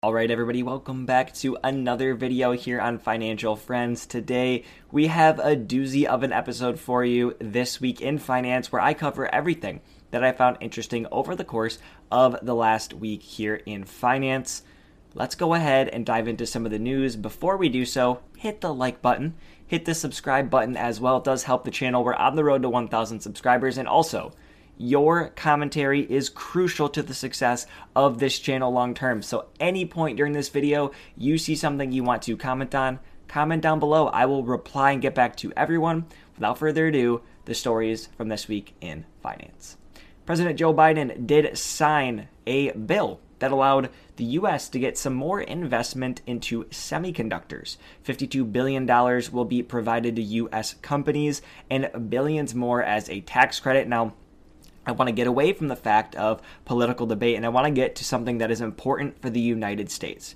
All right, everybody, welcome back to another video here on Financial Friends. Today, we have a doozy of an episode for you this week in finance where I cover everything that I found interesting over the course of the last week here in finance. Let's go ahead and dive into some of the news. Before we do so, hit the like button, hit the subscribe button as well. It does help the channel. We're on the road to 1,000 subscribers, and also, your commentary is crucial to the success of this channel long term. So, any point during this video you see something you want to comment on, comment down below. I will reply and get back to everyone. Without further ado, the stories from this week in finance. President Joe Biden did sign a bill that allowed the US to get some more investment into semiconductors. $52 billion will be provided to US companies and billions more as a tax credit. Now, I want to get away from the fact of political debate and I want to get to something that is important for the United States.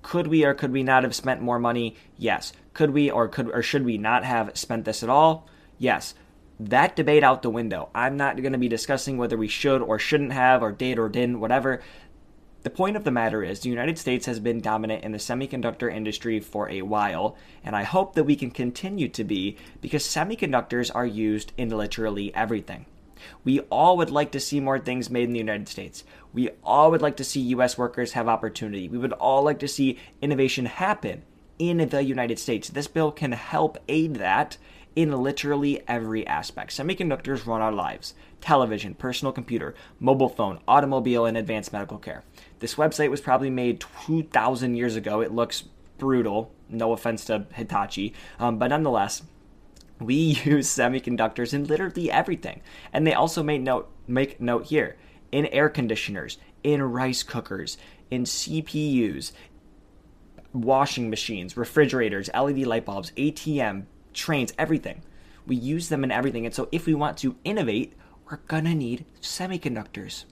Could we or could we not have spent more money? Yes. Could we or could or should we not have spent this at all? Yes. That debate out the window. I'm not going to be discussing whether we should or shouldn't have or did or didn't, whatever. The point of the matter is, the United States has been dominant in the semiconductor industry for a while, and I hope that we can continue to be because semiconductors are used in literally everything. We all would like to see more things made in the United States. We all would like to see US workers have opportunity. We would all like to see innovation happen in the United States. This bill can help aid that in literally every aspect. Semiconductors run our lives television, personal computer, mobile phone, automobile, and advanced medical care. This website was probably made 2,000 years ago. It looks brutal. No offense to Hitachi. Um, but nonetheless, we use semiconductors in literally everything. And they also make note make note here in air conditioners, in rice cookers, in CPUs, washing machines, refrigerators, LED light bulbs, ATM, trains, everything. We use them in everything. And so if we want to innovate, we're to need semiconductors.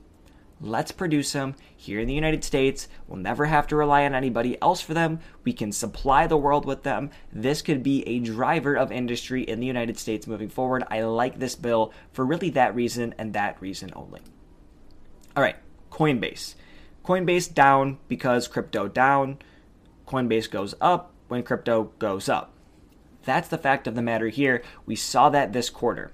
Let's produce them here in the United States. We'll never have to rely on anybody else for them. We can supply the world with them. This could be a driver of industry in the United States moving forward. I like this bill for really that reason and that reason only. All right, Coinbase. Coinbase down because crypto down. Coinbase goes up when crypto goes up. That's the fact of the matter here. We saw that this quarter.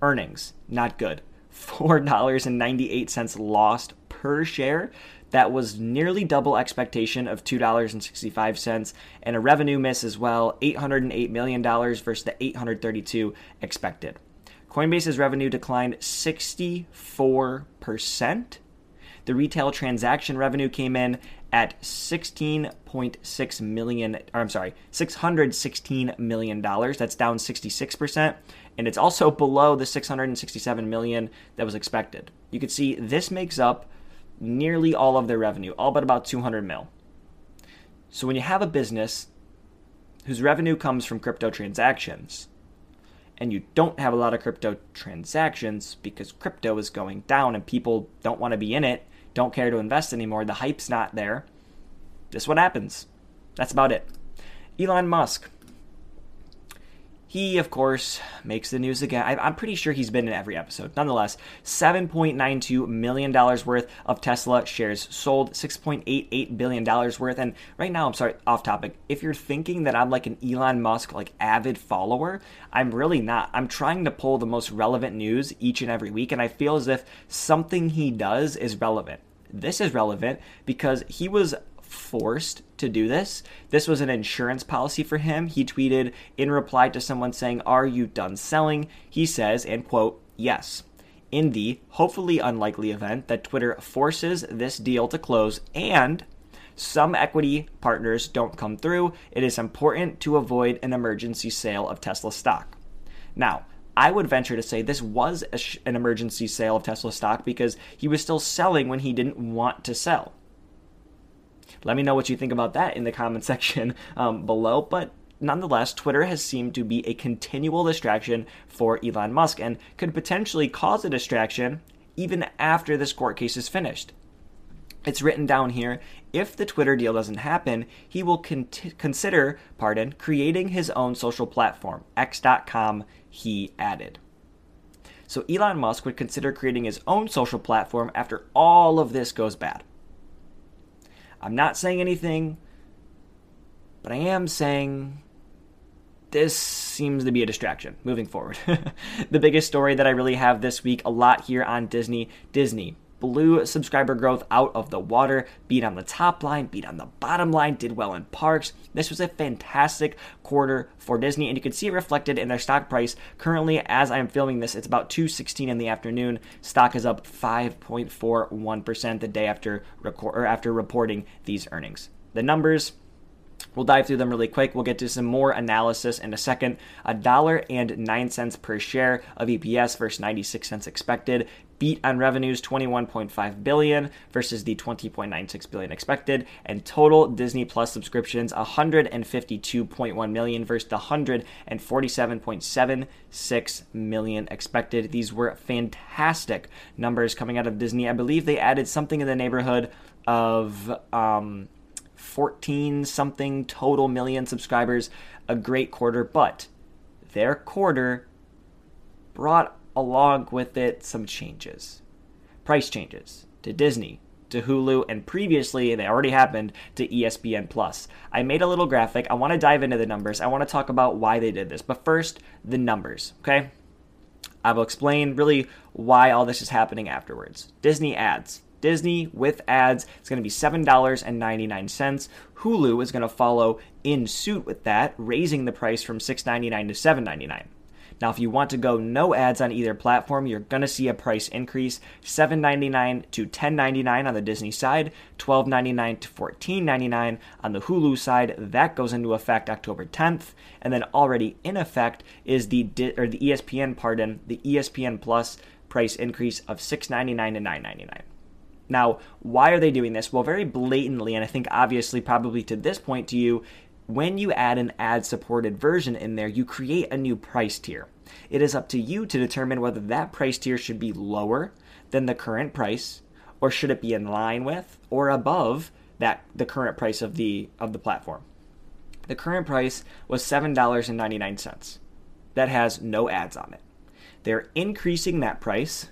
Earnings, not good. $4.98 lost per share. That was nearly double expectation of $2.65 and a revenue miss as well, $808 million versus the 832 expected. Coinbase's revenue declined 64%. The retail transaction revenue came in at 16.6 million or I'm sorry, 616 million dollars. That's down 66% and it's also below the 667 million that was expected. You can see this makes up nearly all of their revenue, all but about 200 mil. So when you have a business whose revenue comes from crypto transactions, and you don't have a lot of crypto transactions because crypto is going down and people don't want to be in it, don't care to invest anymore, the hype's not there. This what happens. That's about it. Elon Musk he, of course, makes the news again. I'm pretty sure he's been in every episode. Nonetheless, $7.92 million worth of Tesla shares sold, $6.88 billion worth. And right now, I'm sorry, off topic. If you're thinking that I'm like an Elon Musk, like avid follower, I'm really not. I'm trying to pull the most relevant news each and every week. And I feel as if something he does is relevant. This is relevant because he was forced to do this. This was an insurance policy for him. He tweeted in reply to someone saying, Are you done selling? He says, and quote, Yes. In the hopefully unlikely event that Twitter forces this deal to close and some equity partners don't come through, it is important to avoid an emergency sale of Tesla stock. Now, I would venture to say this was sh- an emergency sale of Tesla stock because he was still selling when he didn't want to sell. Let me know what you think about that in the comment section um, below. But nonetheless, Twitter has seemed to be a continual distraction for Elon Musk and could potentially cause a distraction even after this court case is finished. It's written down here if the Twitter deal doesn't happen, he will con- consider, pardon, creating his own social platform, x.com, he added. So Elon Musk would consider creating his own social platform after all of this goes bad. I'm not saying anything, but I am saying this seems to be a distraction moving forward. the biggest story that I really have this week, a lot here on Disney. Disney blew subscriber growth out of the water, beat on the top line, beat on the bottom line, did well in parks. This was a fantastic quarter for Disney, and you can see it reflected in their stock price. Currently, as I'm filming this, it's about 2:16 in the afternoon. Stock is up 5.41% the day after record or after reporting these earnings. The numbers We'll dive through them really quick. We'll get to some more analysis in a second. A dollar and nine cents per share of EPS versus 96 cents expected. Beat on revenues 21.5 billion versus the 20.96 billion expected, and total Disney Plus subscriptions 152.1 million versus the 147.76 million expected. These were fantastic numbers coming out of Disney. I believe they added something in the neighborhood of um, 14 something total million subscribers, a great quarter, but their quarter brought along with it some changes. Price changes to Disney, to Hulu, and previously they already happened to ESPN Plus. I made a little graphic. I want to dive into the numbers. I want to talk about why they did this. But first, the numbers, okay? I will explain really why all this is happening afterwards. Disney ads. Disney with ads is going to be $7.99. Hulu is going to follow in suit with that, raising the price from $6.99 to $7.99. Now, if you want to go no ads on either platform, you're going to see a price increase $7.99 to $10.99 on the Disney side, $12.99 to $14.99 on the Hulu side. That goes into effect October 10th. And then already in effect is the or the ESPN, pardon, the ESPN Plus price increase of $6.99 to $9.99. Now, why are they doing this? Well, very blatantly, and I think obviously, probably to this point to you, when you add an ad supported version in there, you create a new price tier. It is up to you to determine whether that price tier should be lower than the current price or should it be in line with or above that the current price of the of the platform. The current price was $7.99. That has no ads on it. They're increasing that price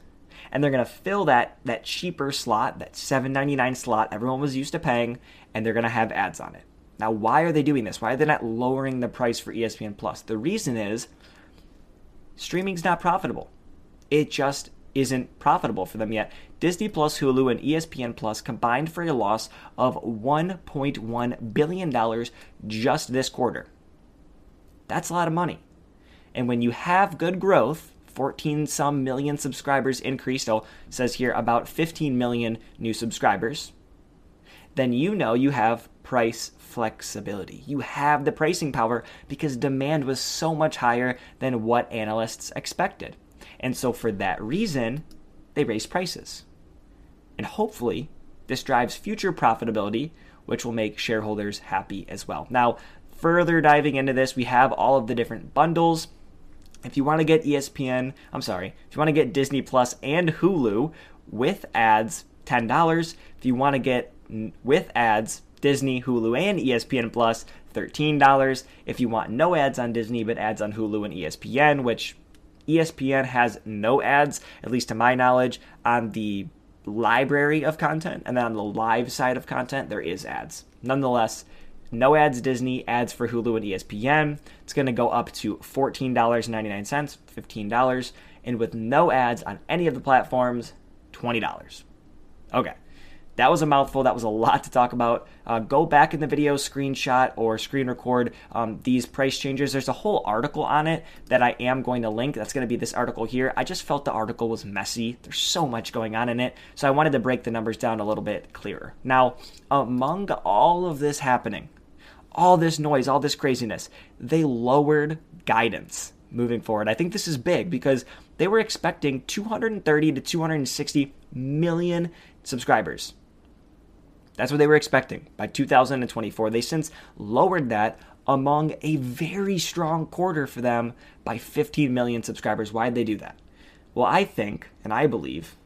and they're going to fill that that cheaper slot, that 7.99 slot everyone was used to paying, and they're going to have ads on it. Now, why are they doing this? Why are they not lowering the price for ESPN Plus? The reason is streaming's not profitable. It just isn't profitable for them yet. Disney Plus, Hulu, and ESPN Plus combined for a loss of $1.1 billion just this quarter. That's a lot of money. And when you have good growth, 14 some million subscribers increased. Oh, says here about 15 million new subscribers. Then you know you have price flexibility. You have the pricing power because demand was so much higher than what analysts expected. And so, for that reason, they raised prices. And hopefully, this drives future profitability, which will make shareholders happy as well. Now, further diving into this, we have all of the different bundles if you want to get ESPN, I'm sorry, if you want to get Disney Plus and Hulu with ads, $10. If you want to get with ads, Disney, Hulu, and ESPN Plus, $13. If you want no ads on Disney but ads on Hulu and ESPN, which ESPN has no ads, at least to my knowledge, on the library of content, and then on the live side of content, there is ads. Nonetheless, no ads Disney, ads for Hulu and ESPN. It's going to go up to $14.99, $15. And with no ads on any of the platforms, $20. Okay. That was a mouthful. That was a lot to talk about. Uh, go back in the video, screenshot or screen record um, these price changes. There's a whole article on it that I am going to link. That's going to be this article here. I just felt the article was messy. There's so much going on in it. So I wanted to break the numbers down a little bit clearer. Now, among all of this happening, all this noise, all this craziness, they lowered guidance moving forward. I think this is big because they were expecting 230 to 260 million subscribers. That's what they were expecting by 2024. They since lowered that among a very strong quarter for them by 15 million subscribers. Why'd they do that? Well, I think and I believe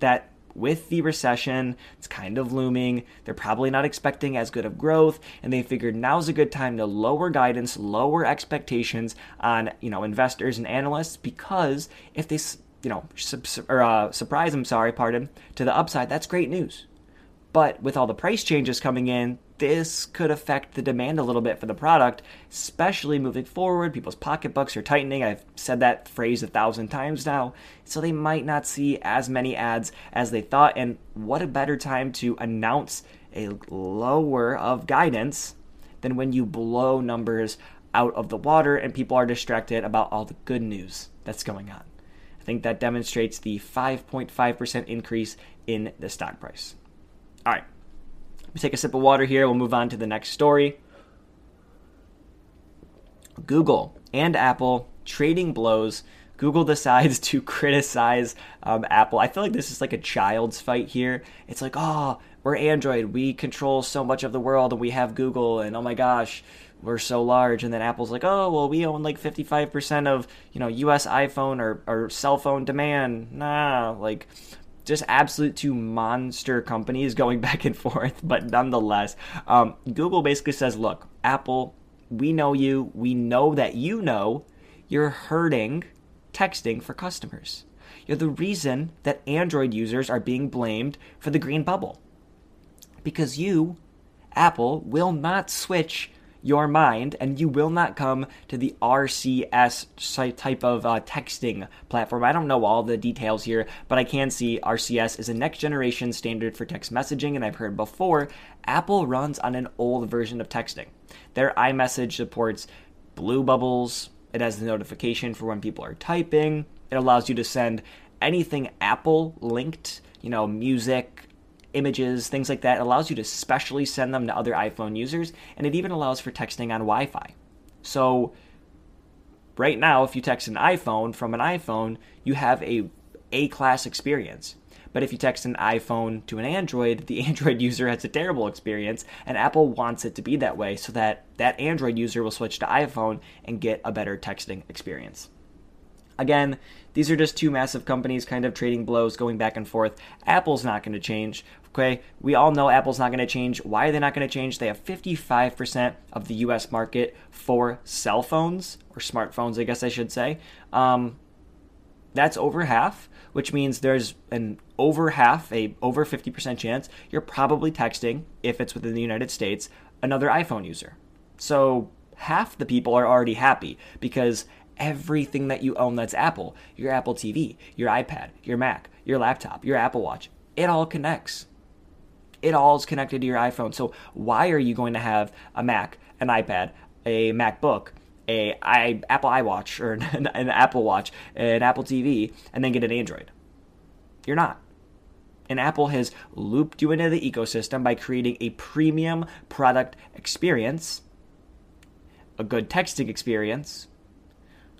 that with the recession, it's kind of looming. They're probably not expecting as good of growth, and they figured now's a good time to lower guidance, lower expectations on you know investors and analysts because if they you know or, uh, surprise, I'm sorry, pardon, to the upside, that's great news. But with all the price changes coming in, this could affect the demand a little bit for the product, especially moving forward. People's pocketbooks are tightening. I've said that phrase a thousand times now. So they might not see as many ads as they thought. And what a better time to announce a lower of guidance than when you blow numbers out of the water and people are distracted about all the good news that's going on. I think that demonstrates the 5.5% increase in the stock price. All right. Let me take a sip of water here. We'll move on to the next story. Google and Apple trading blows. Google decides to criticize um, Apple. I feel like this is like a child's fight here. It's like, oh, we're Android. We control so much of the world and we have Google. And oh my gosh, we're so large. And then Apple's like, oh, well, we own like 55% of, you know, US iPhone or, or cell phone demand. Nah, like just absolute two monster companies going back and forth. But nonetheless, um, Google basically says, look, Apple, we know you. We know that you know you're hurting texting for customers. You're the reason that Android users are being blamed for the green bubble. Because you, Apple, will not switch your mind and you will not come to the RCS type of uh, texting platform. I don't know all the details here, but I can see RCS is a next generation standard for text messaging, and I've heard before Apple runs on an old version of texting. Their iMessage supports blue bubbles, it has the notification for when people are typing, it allows you to send anything Apple linked, you know, music, images, things like that. It allows you to specially send them to other iPhone users, and it even allows for texting on Wi Fi. So, right now, if you text an iPhone from an iPhone, you have a A class experience. But if you text an iPhone to an Android, the Android user has a terrible experience, and Apple wants it to be that way so that that Android user will switch to iPhone and get a better texting experience. Again, these are just two massive companies kind of trading blows, going back and forth. Apple's not going to change. Okay, we all know Apple's not going to change. Why are they not going to change? They have 55% of the US market for cell phones, or smartphones, I guess I should say. Um, that's over half, which means there's an over half, a over 50% chance you're probably texting, if it's within the United States, another iPhone user. So half the people are already happy because everything that you own that's Apple, your Apple TV, your iPad, your Mac, your laptop, your Apple Watch, it all connects it all is connected to your iPhone. So why are you going to have a Mac, an iPad, a MacBook, a I, Apple iWatch or an, an Apple Watch, an Apple TV, and then get an Android? You're not. And Apple has looped you into the ecosystem by creating a premium product experience, a good texting experience,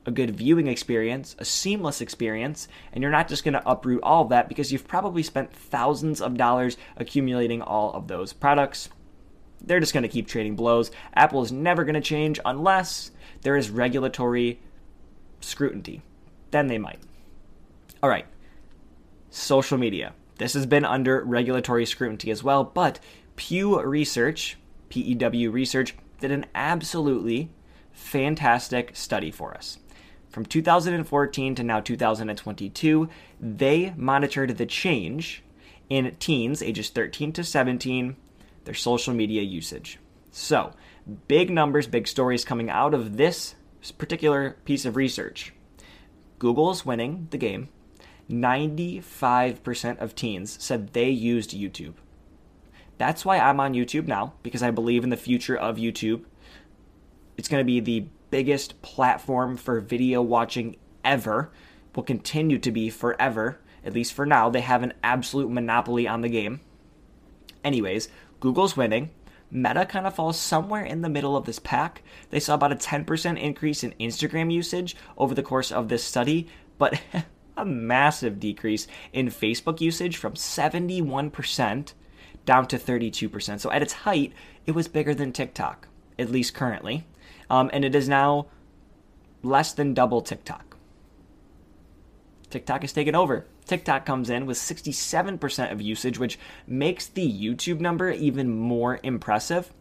a good viewing experience, a seamless experience, and you're not just going to uproot all of that because you've probably spent thousands of dollars accumulating all of those products. They're just going to keep trading blows. Apple is never going to change unless there is regulatory scrutiny. Then they might. All right. Social media. This has been under regulatory scrutiny as well, but Pew Research, PEW Research, did an absolutely fantastic study for us. From 2014 to now 2022, they monitored the change in teens ages 13 to 17, their social media usage. So, big numbers, big stories coming out of this particular piece of research. Google's winning the game. 95% of teens said they used YouTube. That's why I'm on YouTube now, because I believe in the future of YouTube. It's going to be the biggest platform for video watching ever, will continue to be forever, at least for now. They have an absolute monopoly on the game. Anyways, Google's winning. Meta kind of falls somewhere in the middle of this pack. They saw about a 10% increase in Instagram usage over the course of this study, but a massive decrease in Facebook usage from 71% down to 32%. So at its height, it was bigger than TikTok, at least currently um, and it is now less than double TikTok. TikTok is taken over. TikTok comes in with 67% of usage, which makes the YouTube number even more impressive.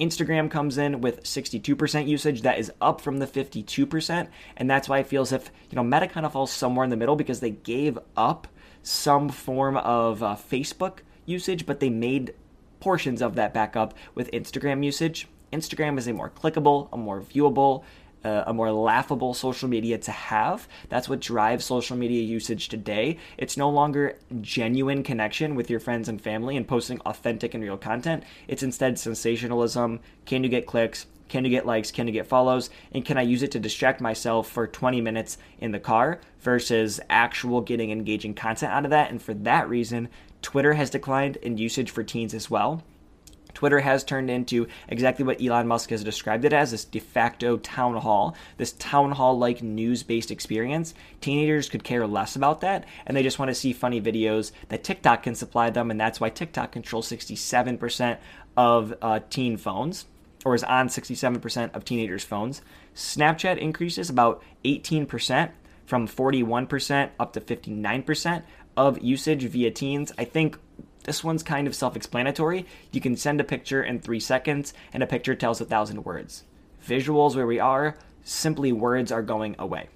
Instagram comes in with 62% usage. That is up from the 52%. And that's why it feels if, you know, Meta kind of falls somewhere in the middle because they gave up some form of uh, Facebook usage, but they made portions of that back up with Instagram usage. Instagram is a more clickable, a more viewable, uh, a more laughable social media to have. That's what drives social media usage today. It's no longer genuine connection with your friends and family and posting authentic and real content. It's instead sensationalism. Can you get clicks? Can you get likes? Can you get follows? And can I use it to distract myself for 20 minutes in the car versus actual getting engaging content out of that? And for that reason, Twitter has declined in usage for teens as well. Twitter has turned into exactly what Elon Musk has described it as this de facto town hall, this town hall like news based experience. Teenagers could care less about that, and they just want to see funny videos that TikTok can supply them, and that's why TikTok controls 67% of uh, teen phones, or is on 67% of teenagers' phones. Snapchat increases about 18% from 41% up to 59% of usage via teens. I think this one's kind of self explanatory. You can send a picture in three seconds, and a picture tells a thousand words. Visuals, where we are, simply words are going away.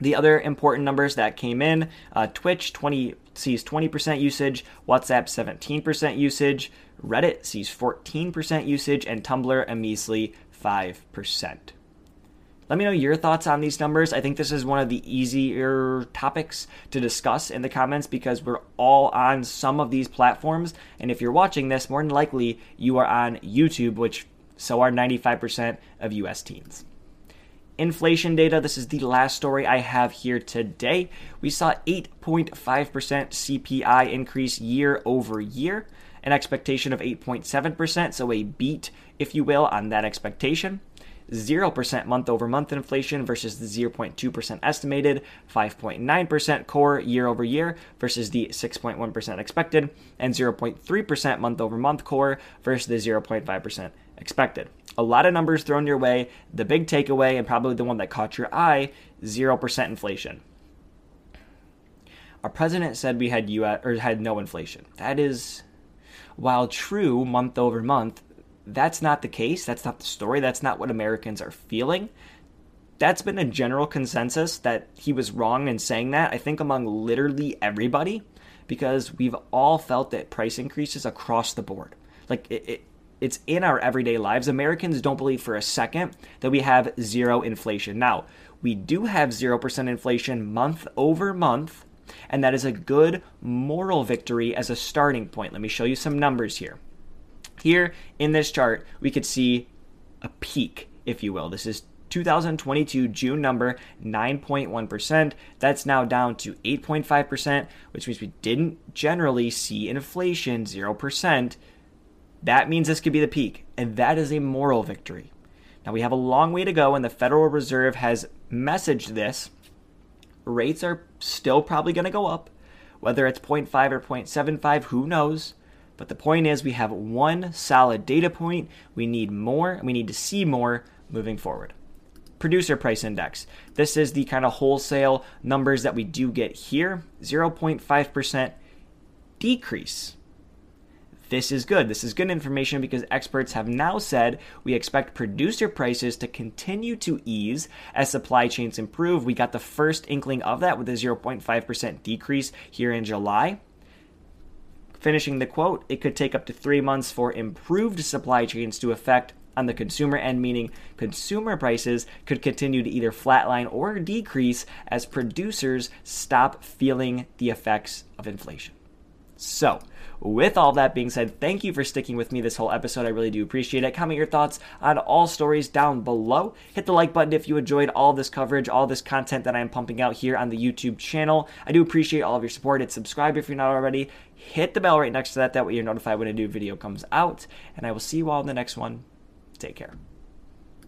The other important numbers that came in uh, Twitch 20 sees 20% usage, WhatsApp 17% usage, Reddit sees 14% usage, and Tumblr a measly 5%. Let me know your thoughts on these numbers. I think this is one of the easier topics to discuss in the comments because we're all on some of these platforms. And if you're watching this, more than likely you are on YouTube, which so are 95% of US teens. Inflation data, this is the last story I have here today. We saw 8.5% CPI increase year over year, an expectation of 8.7%, so a beat, if you will, on that expectation. 0% month over month inflation versus the 0.2% estimated, 5.9% core year over year versus the 6.1% expected, and 0.3% month over month core versus the 0.5% expected. A lot of numbers thrown your way. The big takeaway, and probably the one that caught your eye 0% inflation. Our president said we had US or had no inflation. That is while true month over month, that's not the case. That's not the story. That's not what Americans are feeling. That's been a general consensus that he was wrong in saying that, I think, among literally everybody, because we've all felt that price increases across the board. Like, it, it it's in our everyday lives. Americans don't believe for a second that we have zero inflation. Now, we do have 0% inflation month over month, and that is a good moral victory as a starting point. Let me show you some numbers here. Here in this chart, we could see a peak, if you will. This is 2022 June number, 9.1%. That's now down to 8.5%, which means we didn't generally see inflation 0%. That means this could be the peak, and that is a moral victory. Now we have a long way to go, and the Federal Reserve has messaged this. Rates are still probably going to go up. Whether it's 0.5 or 0.75, who knows? But the point is, we have one solid data point. We need more, we need to see more moving forward. Producer price index. This is the kind of wholesale numbers that we do get here 0.5% decrease. This is good. This is good information because experts have now said we expect producer prices to continue to ease as supply chains improve. We got the first inkling of that with a 0.5% decrease here in July. Finishing the quote, it could take up to three months for improved supply chains to affect on the consumer end, meaning consumer prices could continue to either flatline or decrease as producers stop feeling the effects of inflation. So, with all that being said, thank you for sticking with me this whole episode. I really do appreciate it. Comment your thoughts on all stories down below. Hit the like button if you enjoyed all this coverage, all this content that I am pumping out here on the YouTube channel. I do appreciate all of your support. Hit subscribe if you're not already. Hit the bell right next to that. That way you're notified when a new video comes out. And I will see you all in the next one. Take care.